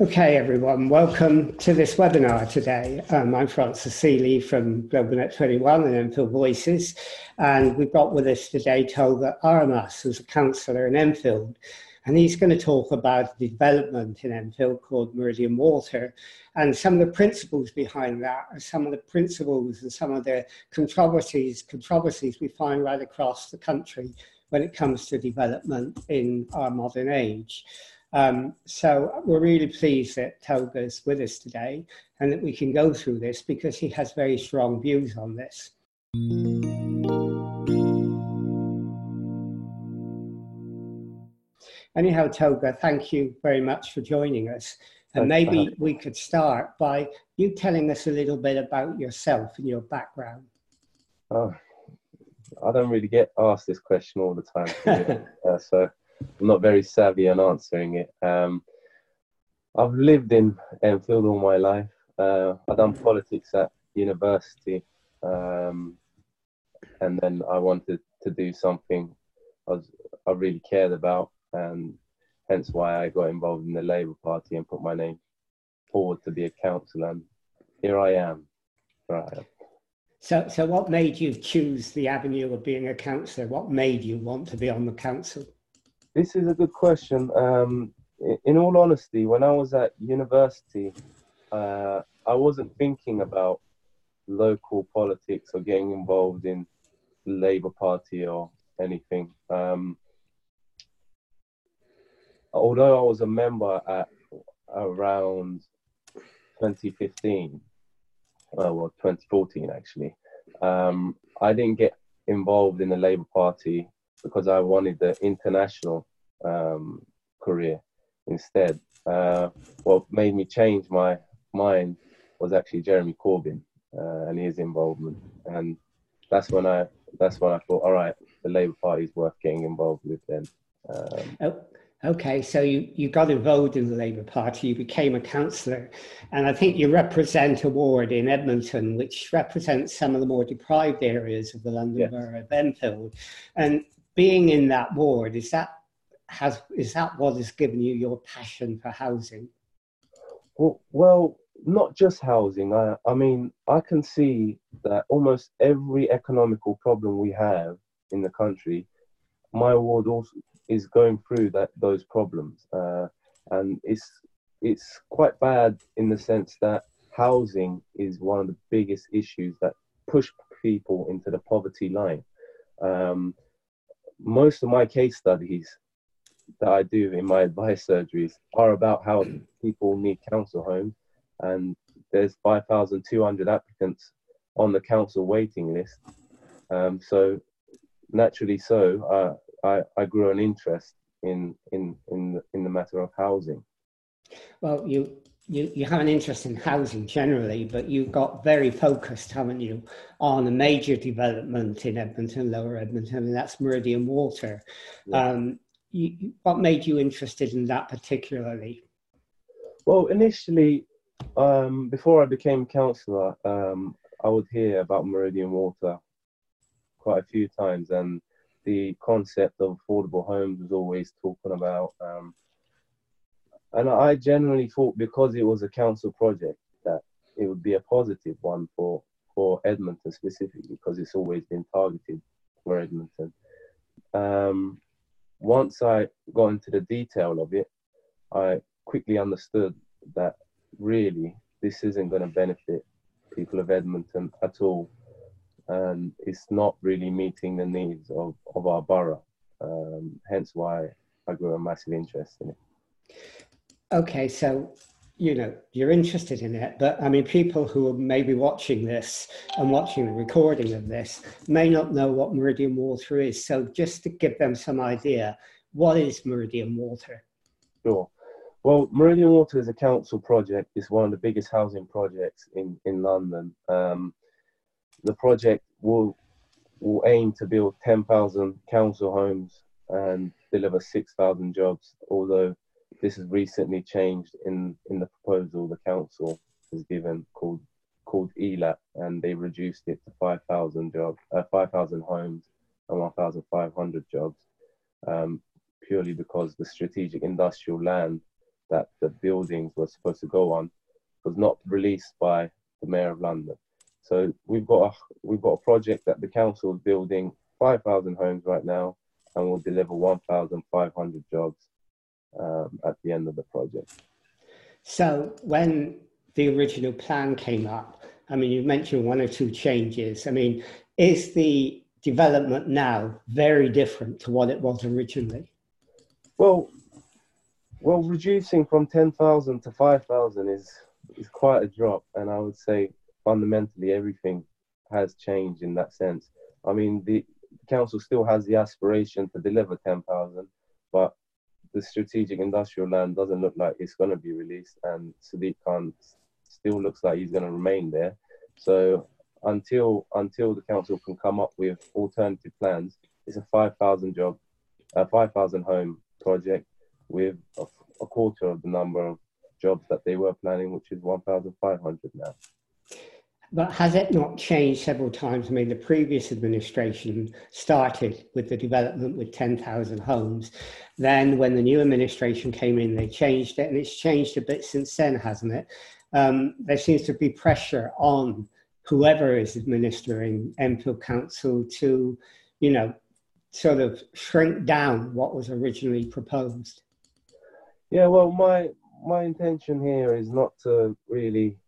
Okay, everyone, welcome to this webinar today. Um, I'm Francis Sealey from GlobalNet 21 and Enfield Voices, and we've got with us today Tolga Aramaz, who's a councillor in Enfield, and he's going to talk about development in Enfield called Meridian Water, and some of the principles behind that are some of the principles and some of the controversies, controversies we find right across the country when it comes to development in our modern age. Um, so we're really pleased that Tolga's with us today and that we can go through this because he has very strong views on this. Anyhow, Tolga, thank you very much for joining us. And maybe we could start by you telling us a little bit about yourself and your background. Oh, I don't really get asked this question all the time. uh, so I'm not very savvy on answering it. Um, I've lived in Enfield all my life. Uh, I've done politics at university, um, and then I wanted to do something I, was, I really cared about, and hence why I got involved in the Labour Party and put my name forward to be a councillor. And here I am. Am. So, so what made you choose the avenue of being a councillor? What made you want to be on the council? This is a good question. Um, in all honesty, when I was at university, uh, I wasn't thinking about local politics or getting involved in the Labour Party or anything. Um, although I was a member at around 2015, uh, well, 2014 actually, um, I didn't get involved in the Labour Party because I wanted the international um, career instead. Uh, what made me change my mind was actually Jeremy Corbyn uh, and his involvement, and that's when I that's when I thought, all right, the Labour Party is worth getting involved with. Then. Um, oh. Okay, so you, you got involved in the Labour Party, you became a councillor, and I think you represent a ward in Edmonton, which represents some of the more deprived areas of the London yes. Borough of Enfield. And being in that ward, is that has is that what has given you your passion for housing? Well, well, not just housing. I, I mean, I can see that almost every economical problem we have in the country, my ward also is going through that those problems, uh, and it's it's quite bad in the sense that housing is one of the biggest issues that push people into the poverty line. Um, most of my case studies that I do in my advice surgeries are about how people need council homes, and there's 5,200 applicants on the council waiting list. Um, so naturally, so uh, I, I grew an interest in in in the, in the matter of housing. Well, you you, you have an interest in housing generally, but you got very focused, haven't you, on a major development in Edmonton, Lower Edmonton, and that's Meridian Water. Yeah. Um, you, what made you interested in that particularly? Well, initially, um, before I became councillor, um, I would hear about Meridian Water quite a few times, and the concept of affordable homes was always talking about. Um, and I generally thought because it was a council project that it would be a positive one for for Edmonton specifically because it's always been targeted for Edmonton. Um, once I got into the detail of it, I quickly understood that really this isn't going to benefit people of Edmonton at all. And it's not really meeting the needs of, of our borough. Um, hence why I grew a massive interest in it. Okay, so you know you're interested in it but i mean people who are maybe watching this and watching the recording of this may not know what meridian water is. So just to give them some idea what is meridian water? Sure. Well meridian water is a council project. It's one of the biggest housing projects in in london. Um, the project will will aim to build 10,000 council homes and deliver 6,000 jobs although this has recently changed in in the proposal the council has given called called ELAP, and they reduced it to 5,000 jobs, uh, 5,000 homes and 1,500 jobs, um, purely because the strategic industrial land that the buildings were supposed to go on was not released by the Mayor of London. So we've got a, we've got a project that the council is building 5,000 homes right now, and will deliver 1,500 jobs um, at the end of the project. So when the original plan came up, I mean, you mentioned one or two changes. I mean, is the development now very different to what it was originally? Well, well, reducing from 10,000 to 5,000 is is quite a drop, and I would say fundamentally everything has changed in that sense. I mean, the council still has the aspiration to deliver 10,000, but the strategic industrial land doesn't look like it's going to be released, and Sadiq Khan still looks like he's going to remain there. So until until the council can come up with alternative plans, it's a 5,000 job, a 5,000 home project with a, a quarter of the number of jobs that they were planning, which is 1,500 now. But has it not changed several times? I mean, the previous administration started with the development with 10,000 homes. Then, when the new administration came in, they changed it, and it's changed a bit since then, hasn't it? Um, there seems to be pressure on whoever is administering Enfield Council to, you know, sort of shrink down what was originally proposed. Yeah, well, my my intention here is not to really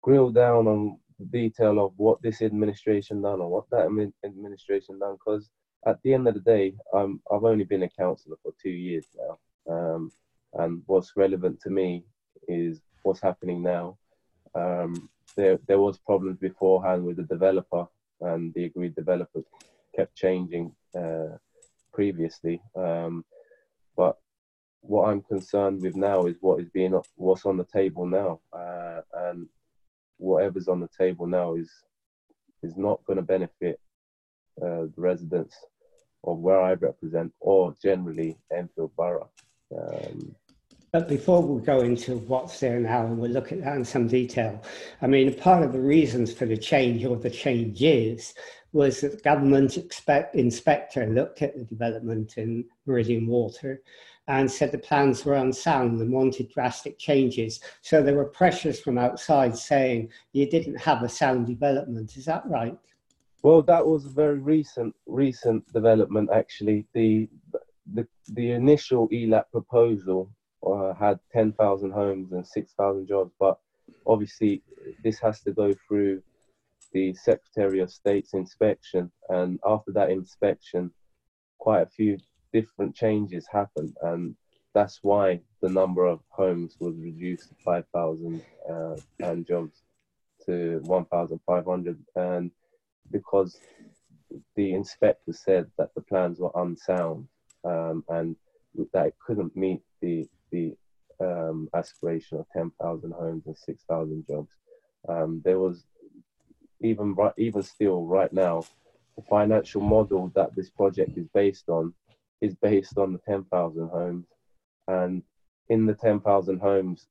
grill down on detail of what this administration done or what that administration done because at the end of the day um, i've only been a councillor for two years now. Um, and what's relevant to me is what's happening now. Um, there, there was problems beforehand with the developer and the agreed developer kept changing uh, previously. Um, but what i'm concerned with now is what is being what's on the table now. Uh, and whatever's on the table now is is not going to benefit uh, the residents of where I represent or generally Enfield Borough. Um, but before we go into what's there now and we'll look at that in some detail, I mean, part of the reasons for the change or the changes was that the government expect, inspector looked at the development in Meridian Water and said the plans were unsound and wanted drastic changes. So there were pressures from outside saying you didn't have a sound development. Is that right? Well, that was a very recent recent development. Actually, the the the initial ELAP proposal uh, had ten thousand homes and six thousand jobs, but obviously this has to go through the Secretary of State's inspection, and after that inspection, quite a few different changes happen, and that's why the number of homes was reduced to 5,000 uh, and jobs to 1,500, and because the inspector said that the plans were unsound um, and that it couldn't meet the the um, aspiration of 10,000 homes and 6,000 jobs. Um, there was even right, even still right now, the financial model that this project is based on is based on the 10,000 homes, and in the 10,000 homes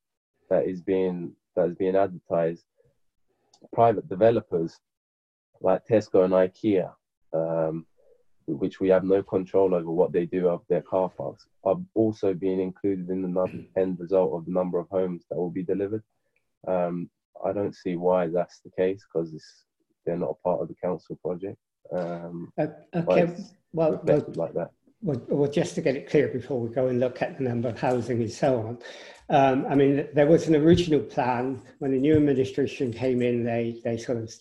that is being that is being advertised, private developers like Tesco and IKEA, um, which we have no control over what they do of their car parks, are also being included in the end result of the number of homes that will be delivered. Um, I don't see why that's the case because they're not a part of the council project. Um, uh, okay, well, well, like that well, well, just to get it clear before we go and look at the number of housing and so on. Um, I mean, there was an original plan when the new administration came in. They they sort of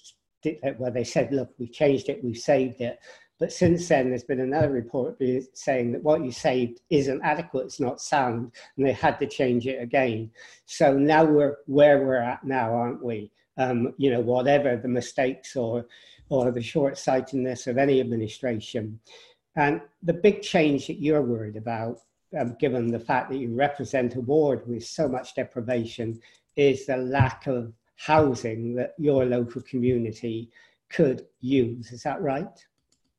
did where they said, "Look, we've changed it, we've saved it." But since then, there's been another report saying that what you saved isn't adequate, it's not sound, and they had to change it again. So now we're where we're at now, aren't we? Um, you know, whatever the mistakes or or the short-sightedness of any administration, and the big change that you're worried about, um, given the fact that you represent a ward with so much deprivation, is the lack of housing that your local community could use. Is that right?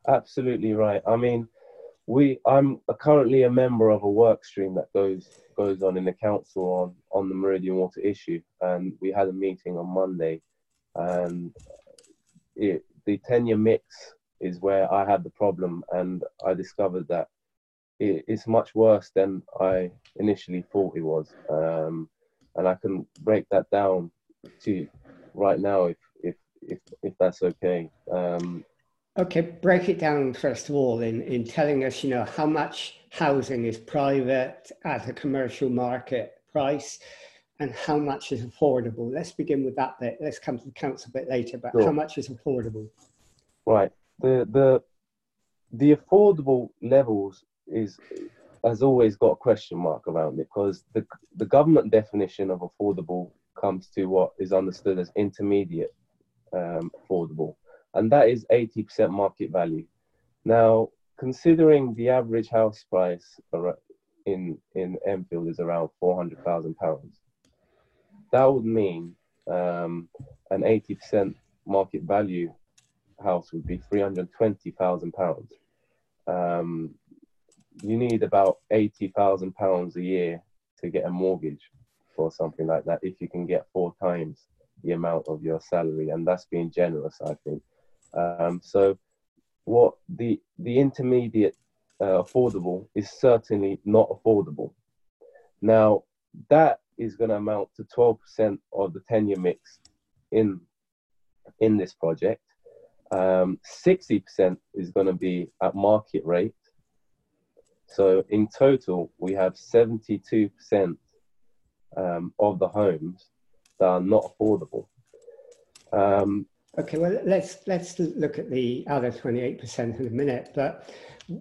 Absolutely right. I mean, we I'm currently a member of a work stream that goes goes on in the council on on the Meridian Water issue, and we had a meeting on Monday, and it, the tenure mix is where I had the problem, and I discovered that it, it's much worse than I initially thought it was. Um, and I can break that down to right now if if if, if that's okay. Um, okay, break it down first of all in, in telling us, you know, how much housing is private at a commercial market price and how much is affordable. Let's begin with that bit. Let's come to the council a bit later, but sure. how much is affordable? Right. The the the affordable levels is has always got a question mark around it because the the government definition of affordable comes to what is understood as intermediate um, affordable, and that is 80% market value. Now, considering the average house price in in Enfield is around 400,000 pounds, that would mean um, an 80% market value house would be 320,000 pounds. Um, you need about 80,000 pounds a year to get a mortgage or something like that if you can get four times the amount of your salary and that's being generous i think. Um, so what the the intermediate uh, affordable is certainly not affordable. Now that is going to amount to 12% of the tenure mix in in this project um, 60% is going to be at market rate so in total, we have 72% um, of the homes that are not affordable. Um, okay, well let's let's look at the other 28% in a minute. But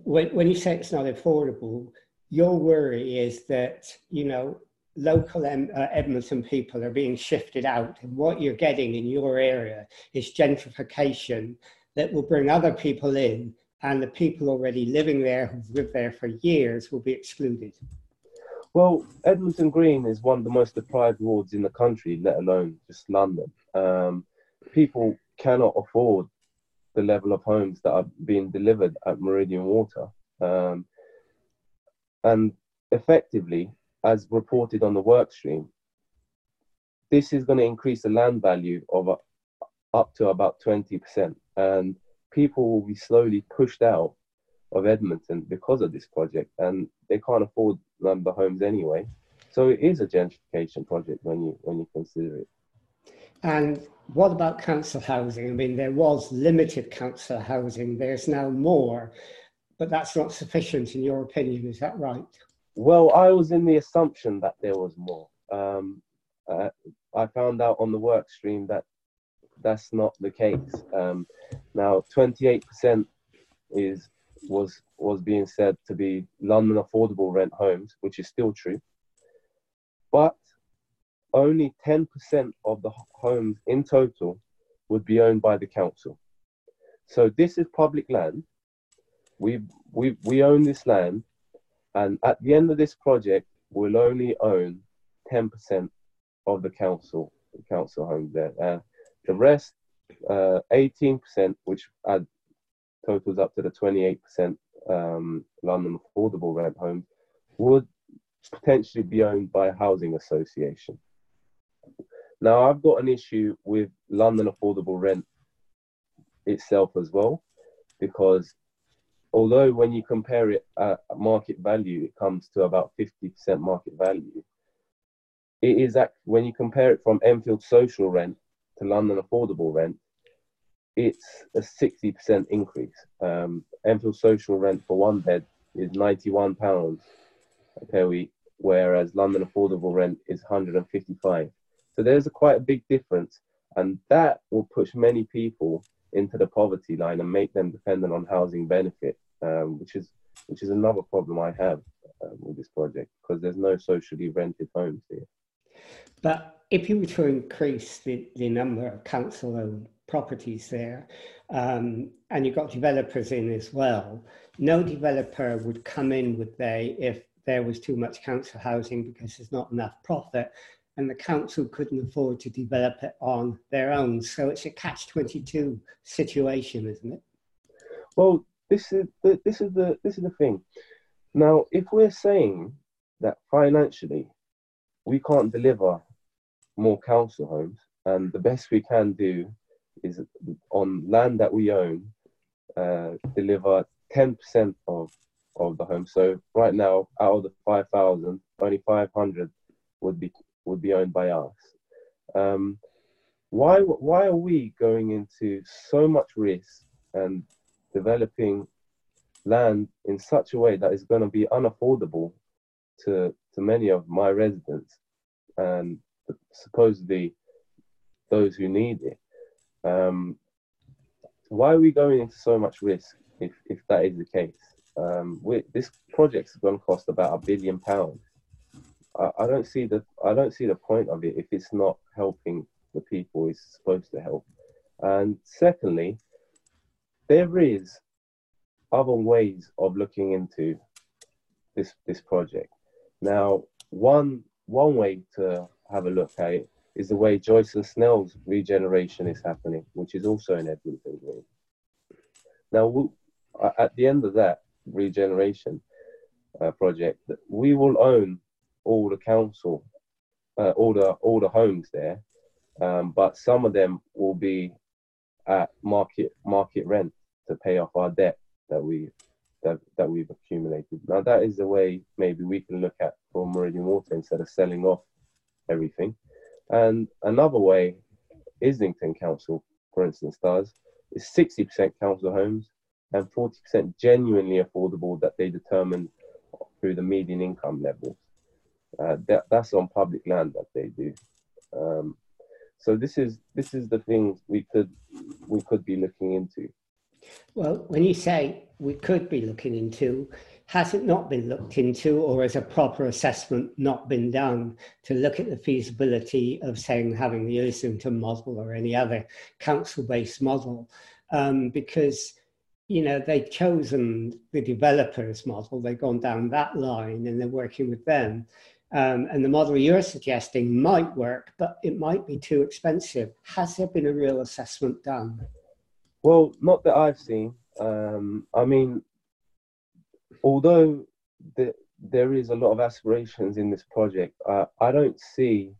when, when you say it's not affordable, your worry is that you know local uh, Edmonton people are being shifted out, and what you're getting in your area is gentrification that will bring other people in and the people already living there who've lived there for years will be excluded? Well, Edmonton Green is one of the most deprived wards in the country, let alone just London. Um, people cannot afford the level of homes that are being delivered at Meridian Water. Um, and effectively, as reported on the workstream, this is going to increase the land value of uh, up to about 20%. And people will be slowly pushed out of Edmonton because of this project, and they can't afford lumber homes anyway. So it is a gentrification project when you when you consider it. And what about council housing? I mean, there was limited council housing. There's now more, but that's not sufficient, in your opinion. Is that right? Well, I was in the assumption that there was more. Um, uh, I found out on the work stream that that's not the case. Um, now, 28% is was was being said to be London affordable rent homes, which is still true, but only 10% of the homes in total would be owned by the council. So this is public land. We we we own this land, and at the end of this project, we'll only own 10% of the council the council homes there. Uh, the rest, uh, 18%, which add, totals up to the 28% um, London affordable rent home, would potentially be owned by a housing association. Now, I've got an issue with London affordable rent itself as well, because although when you compare it at market value, it comes to about 50% market value. It is that when you compare it from Enfield social rent to London affordable rent, it's a 60% increase. Um, Enfield social rent for one bed is 91 pounds per week, whereas London affordable rent is 155. So there's a quite a big difference, and that will push many people into the poverty line and make them dependent on housing benefit, um, which is which is another problem I have um, with this project because there's no socially rented homes here. But if you were to increase the, the number of council owned properties there, um, and you've got developers in as well, no developer would come in would they if there was too much council housing because there's not enough profit and the council couldn't afford to develop it on their own. So it's a catch 22 situation, isn't it? Well, this is the, this is the this is the thing. Now, if we're saying that financially we can't deliver more council homes, and the best we can do is on land that we own, uh, deliver 10% of of the homes. So right now, out of the 5,000, only 500 would be would be owned by us. Um, why why are we going into so much risk and developing land in such a way that is going to be unaffordable to to many of my residents and supposedly those who need it. Um, why are we going into so much risk if, if that is the case? Um, we, this going to cost about a billion pounds. I, I don't see the I don't see the point of it if it's not helping the people it's supposed to help. And secondly, there is other ways of looking into this this project. Now, one one way to have a look at it is the way Joyce and Snell's regeneration is happening, which is also in Edmonton Green. Now, we, at the end of that regeneration uh, project, we will own all the council, uh, all the all the homes there, um, but some of them will be at market market rent to pay off our debt that we that, that we've accumulated. Now that is the way maybe we can look at for Meridian Water instead of selling off everything. And another way Islington Council, for instance, does is 60% council homes and 40% genuinely affordable that they determine through the median income levels. Uh, that, that's on public land that they do. Um, so this is this is the things we could we could be looking into. Well, when you say we could be looking into, has it not been looked into, or has a proper assessment not been done to look at the feasibility of saying having the Islington model or any other council-based model? Um, because you know they've chosen the developers model, they've gone down that line, and they're working with them. Um, and the model you're suggesting might work, but it might be too expensive. Has there been a real assessment done? Well, not that I've seen. Um, I mean, although the, there is a lot of aspirations in this project, uh, I don't see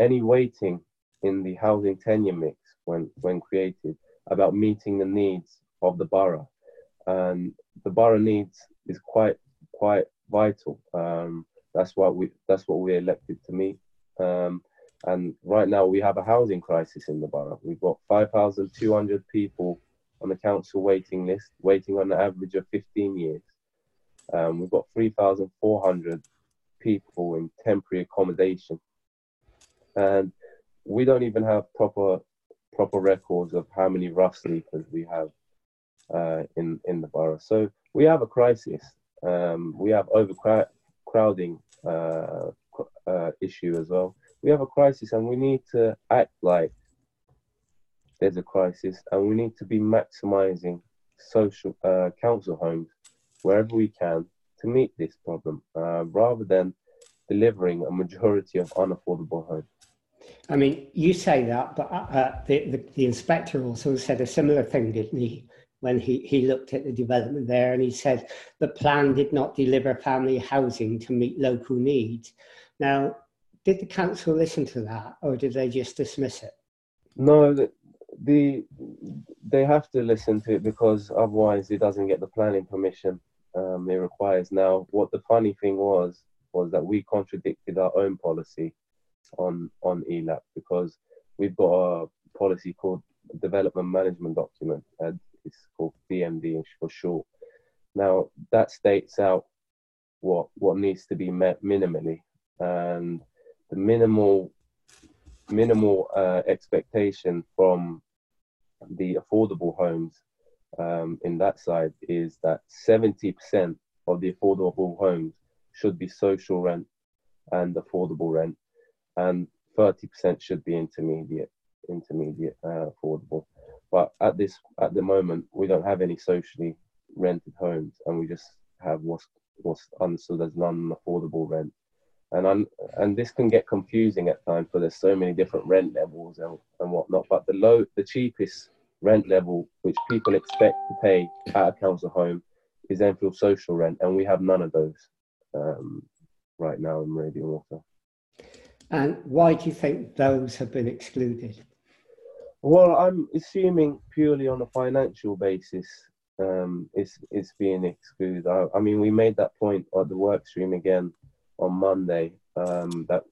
any weighting in the housing tenure mix when, when created about meeting the needs of the borough. And the borough needs is quite quite vital. Um, that's what we that's what we're elected to meet. Um, and right now we have a housing crisis in the borough. We've got 5,200 people on the council waiting list, waiting on an average of 15 years. Um, we've got 3,400 people in temporary accommodation, and we don't even have proper proper records of how many rough sleepers we have uh, in in the borough. So we have a crisis. Um, we have overcrowding uh, uh, issue as well. We have a crisis, and we need to act like there's a crisis, and we need to be maximising social uh, council homes wherever we can to meet this problem, rather than delivering a majority of unaffordable homes. I mean, you say that, but uh, the, the, the inspector also said a similar thing, didn't he? When he, he looked at the development there and he said the plan did not deliver family housing to meet local needs. Now, did the council listen to that or did they just dismiss it? No, the, the they have to listen to it because otherwise it doesn't get the planning permission um, it requires. Now, what the funny thing was was that we contradicted our own policy on on ELAP because we've got a policy called Development Management Document, and it's called DMD for short. Now that states out what what needs to be met minimally, and the minimal minimal uh, expectation from the affordable homes um, in that side is that 70% of the affordable homes should be social rent and affordable rent, and 30% should be intermediate, intermediate uh, affordable. But at this, at the moment, we don't have any socially rented homes, and we just have what's what's understood as non-affordable rent. And I'm, and this can get confusing at times, because there's so many different rent levels and, and whatnot. But the low, the cheapest rent level which people expect to pay at a council home is Enfield social rent, and we have none of those um, right now in Meridian Water. And why do you think those have been excluded? Well, I'm assuming purely on a financial basis, um, it's it's being excluded. I, I, mean, we made that point at the work stream again on Monday. Um, that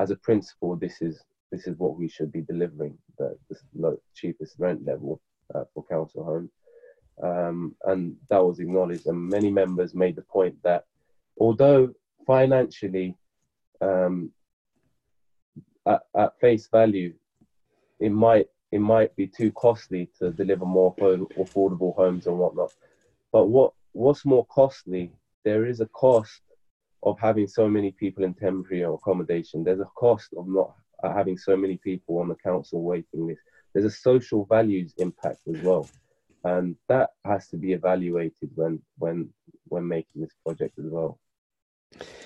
as a principle, this is this is what we should be delivering, the, the cheapest rent level uh, for council homes. Um, and that was acknowledged. And many members made the point that although financially, um, at, at, face value, it might it might be too costly to deliver more affordable homes and whatnot. But what what's more costly? There is a cost of having so many people in temporary accommodation. There's a cost of not having so many people on the council waiting list. There's a social values impact as well, and that has to be evaluated when when when making this project as well.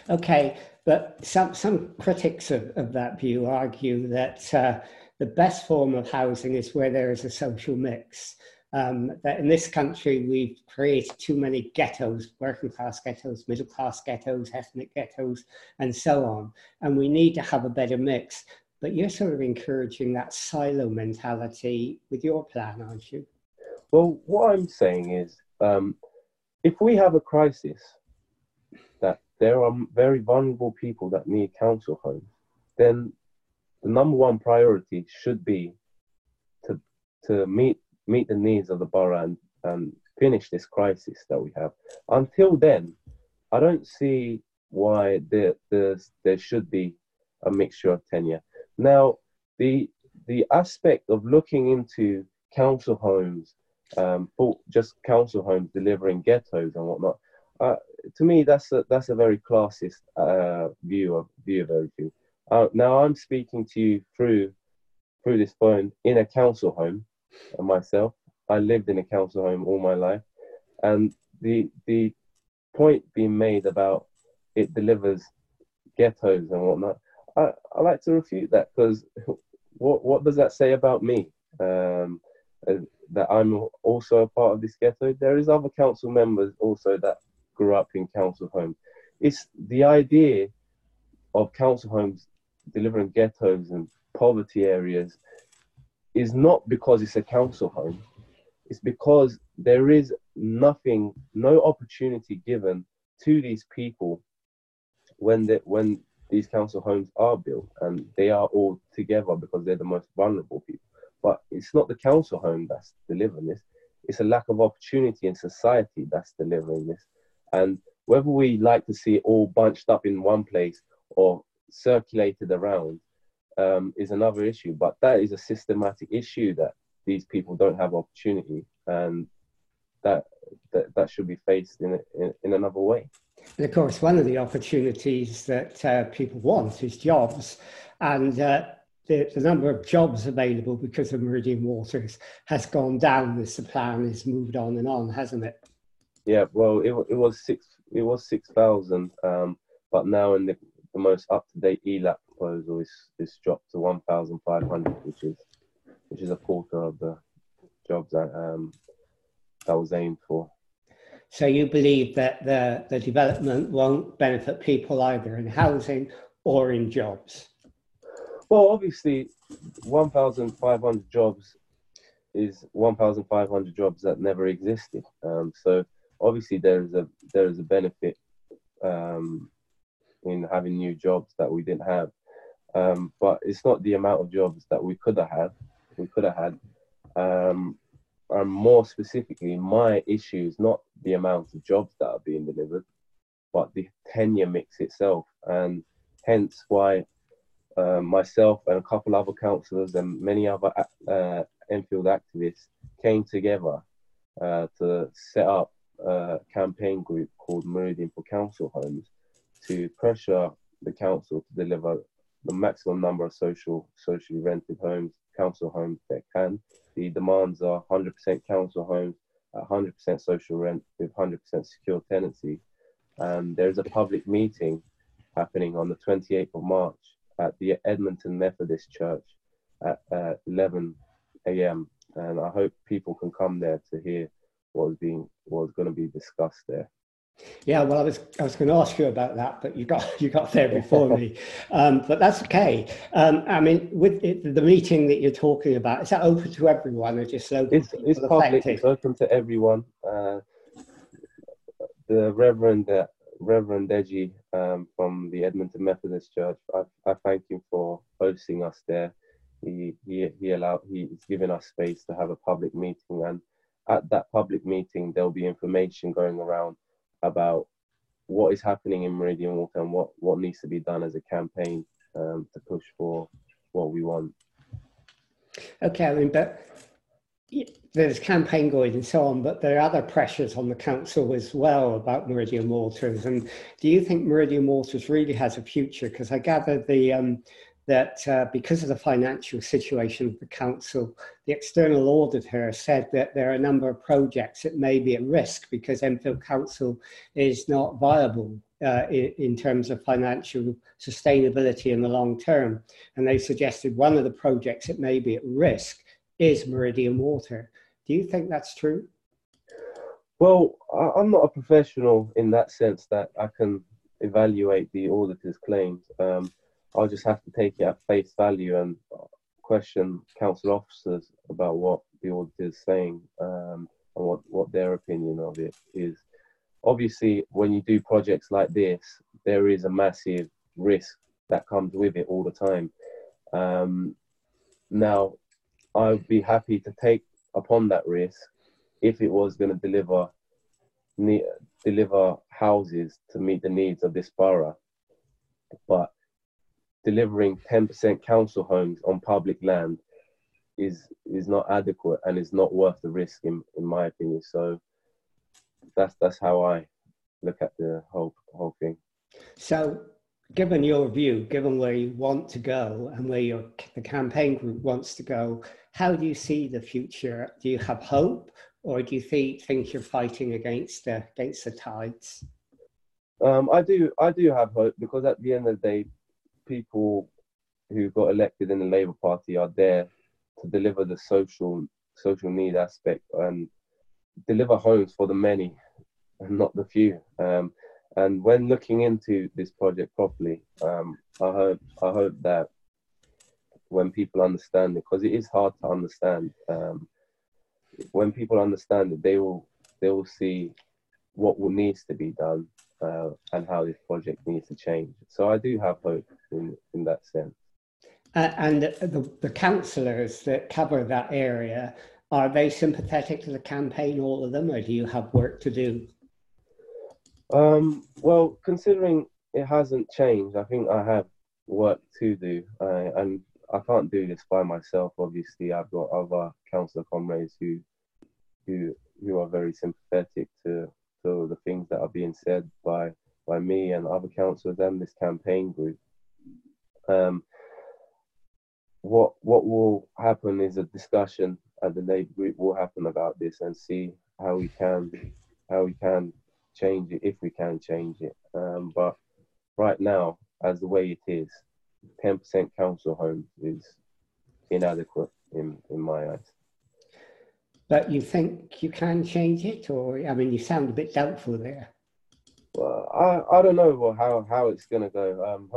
Okay, but some some critics of, of that view argue that uh, the best form of housing is where there is a social mix. Um, that in this country we've created too many ghettos, working class ghettos, middle class ghettos, ethnic ghettos, and so on. And we need to have a better mix. But you're sort of encouraging that silo mentality with your plan, aren't you? Well, what I'm saying is um, if we have a crisis, that there are very vulnerable people that need council homes, then the number one priority should be to, to meet, meet the needs of the borough and, and finish this crisis that we have. Until then, I don't see why there, there should be a mixture of tenure. Now, the the aspect of looking into council homes, um, just council homes delivering ghettos and whatnot, uh, to me that's a that's a very classist uh, view of view of everything. Uh, now I'm speaking to you through through this phone in a council home uh, myself. I lived in a council home all my life, and the the point being made about it delivers ghettos and whatnot. I, I like to refute that because what what does that say about me? Um, uh, that I'm also a part of this ghetto. There is other council members also that grew up in council homes. It's the idea of council homes delivering ghettos and poverty areas is not because it's a council home. It's because there is nothing, no opportunity given to these people when they, when these council homes are built and they are all together because they're the most vulnerable people. But it's not the council home that's delivering this, it's a lack of opportunity in society that's delivering this. And whether we like to see it all bunched up in one place or circulated around um, is another issue. But that is a systematic issue that these people don't have opportunity and that that, that should be faced in, in, in another way. And of course, one of the opportunities that uh, people want is jobs. And uh, the, the, number of jobs available because of Meridian Waters has gone down as the plan has moved on and on, hasn't it? Yeah, well, it, it was six. It was six thousand, um, but now in the, the most up to date ELAP proposal is is dropped to one thousand five hundred, which is which is a quarter of the jobs that um, that was aimed for. So you believe that the, the development won't benefit people either in housing or in jobs? Well, obviously, 1,500 jobs is 1,500 jobs that never existed. Um, so obviously, there is a there is a benefit um, in having new jobs that we didn't have. Um, but it's not the amount of jobs that we could have had. We could have had. Um, and more specifically, my issue is not the amount of jobs that are being delivered, but the tenure mix itself. And hence why uh, myself and a couple other councillors and many other uh, Enfield activists came together uh, to set up a campaign group called Meridian for Council Homes to pressure the council to deliver the maximum number of social socially rented homes, council homes that can the demands are 100% council homes, 100% social rent with 100% secure tenancy. And there's a public meeting happening on the 28th of March at the Edmonton Methodist Church at uh, 11 a.m. And I hope people can come there to hear what is being what is going to be discussed there. Yeah, well, I was I was going to ask you about that, but you got you got there before me. Um, but that's okay. Um, I mean, with it, the meeting that you're talking about, is that open to everyone or just local It's, it's public. It's open to everyone. Uh, the Reverend uh, Reverend Deji um, from the Edmonton Methodist Church, I, I thank him for hosting us there. He he he allowed he's given us space to have a public meeting, and at that public meeting, there'll be information going around about what is happening in Meridian Water and what, what needs to be done as a campaign um, to push for what we want. Okay, I mean, but there's campaign going and so on, but there are other pressures on the council as well about Meridian Waters. And do you think Meridian Waters really has a future? Because I gather the um, that uh, because of the financial situation of the council, the external auditor said that there are a number of projects that may be at risk because Enfield Council is not viable uh, in, in, terms of financial sustainability in the long term. And they suggested one of the projects that may be at risk is Meridian Water. Do you think that's true? Well, I'm not a professional in that sense that I can evaluate the auditor's claims. Um, I'll just have to take it at face value and question council officers about what the auditor is saying um, and what, what their opinion of it is. Obviously, when you do projects like this, there is a massive risk that comes with it all the time. Um, now, I'd be happy to take upon that risk if it was going to deliver ne- deliver houses to meet the needs of this borough. But delivering 10% council homes on public land is is not adequate and is not worth the risk in, in my opinion. So that's that's how i look at the whole whole thing. So given your view given where you want to go and where your the campaign group wants to go how do you see the future? Do you have hope or do you think, think you're fighting against the against the tides? Um, i do i do have hope because at the end of the day people who got elected in the Labour Party are there to deliver the social social need aspect and deliver homes for the many and not the few. Um, and when looking into this project properly, um, I hope I hope that when people understand it, because it is hard to understand, um, when people understand it, they will they will see what needs to be done uh, and how this project needs to change. So I do have hope in, in that sense. Uh, and the, the councillors that cover that area, are they sympathetic to the campaign, all of them, or do you have work to do? Um, well, considering it hasn't changed, I think I have work to do, uh, and I can't do this by myself. Obviously, I've got other councillor comrades who, who, who are very sympathetic to to the things that are being said by by me and other councillors and this campaign group. Um, what what will happen is a discussion at the Labour group will happen about this and see how we can how we can change it if we can change it. Um, but right now, as the way it is, 10% council homes is inadequate in, in my eyes. But you think you can change it, or I mean, you sound a bit doubtful there. Well, I, I don't know how how it's gonna go. Um,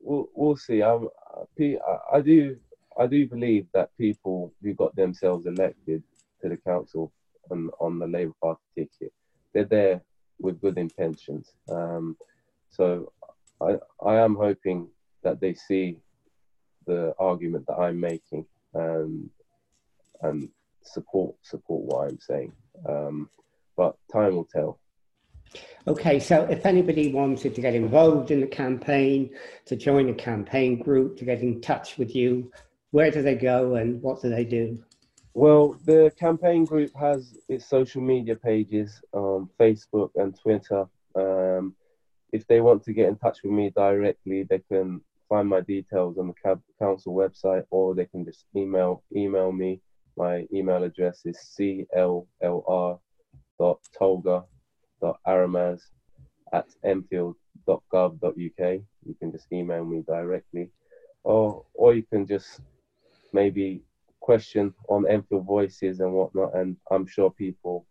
we'll we'll see. Um, I do I do believe that people who got themselves elected to the council on on the Labour Party ticket, they're there with good intentions. Um, so I I am hoping that they see the argument that I'm making um, and support support what I'm saying. Um, but time will tell. Okay, so if anybody wanted to get involved in the campaign, to join a campaign group, to get in touch with you, where do they go and what do they do? Well, the campaign group has its social media pages on Facebook and Twitter. Um, if they want to get in touch with me directly, they can find my details on the council website, or they can just email email me my email address is cllr.tolga.aramaz at enfield.gov.uk. You can just email me directly, or or you can just maybe question on Enfield Voices and whatnot, and I'm sure people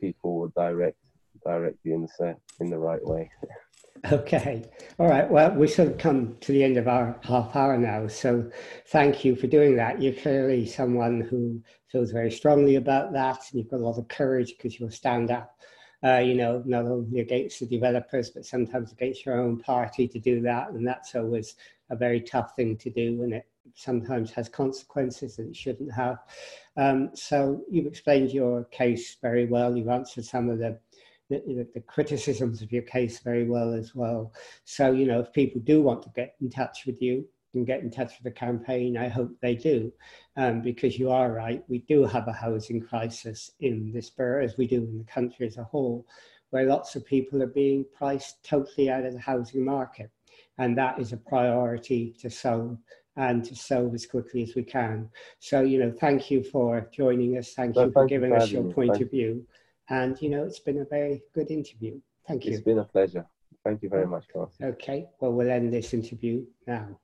people will direct directly in the in the right way. Okay. All right. Well, we sort of come to the end of our half hour now. So thank you for doing that. You're clearly someone who feels very strongly about that, and you've got a lot of courage because you'll stand up, uh, you know, not only against the developers, but sometimes against your own party to do that. And that's always a very tough thing to do, and it sometimes has consequences that it shouldn't have. Um, so you've explained your case very well. You've answered some of the the, the, criticisms of your case very well as well. So, you know, if people do want to get in touch with you and get in touch with the campaign, I hope they do, um, because you are right. We do have a housing crisis in this borough, as we do in the country as a whole, where lots of people are being priced totally out of the housing market. And that is a priority to solve and to solve as quickly as we can. So, you know, thank you for joining us. Thank you for giving us your point thank of view. And, you know, it's been a very good interview. Thank you. It's been a pleasure. Thank you very much, Carl. Okay, well, we'll end this interview now.